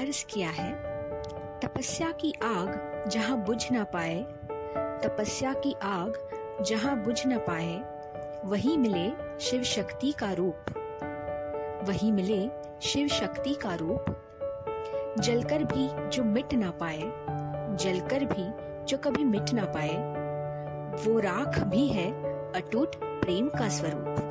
अर्ज़ किया है, तपस्या की आग जहाँ बुझ ना पाए, तपस्या की आग जहाँ बुझ न पाए, वही मिले शिव शक्ति का रूप। वही मिले शिव शक्ति का रूप। जलकर भी जो मिट ना पाए, जलकर भी जो कभी मिट ना पाए, वो राख भी है अटूट प्रेम का स्वरूप।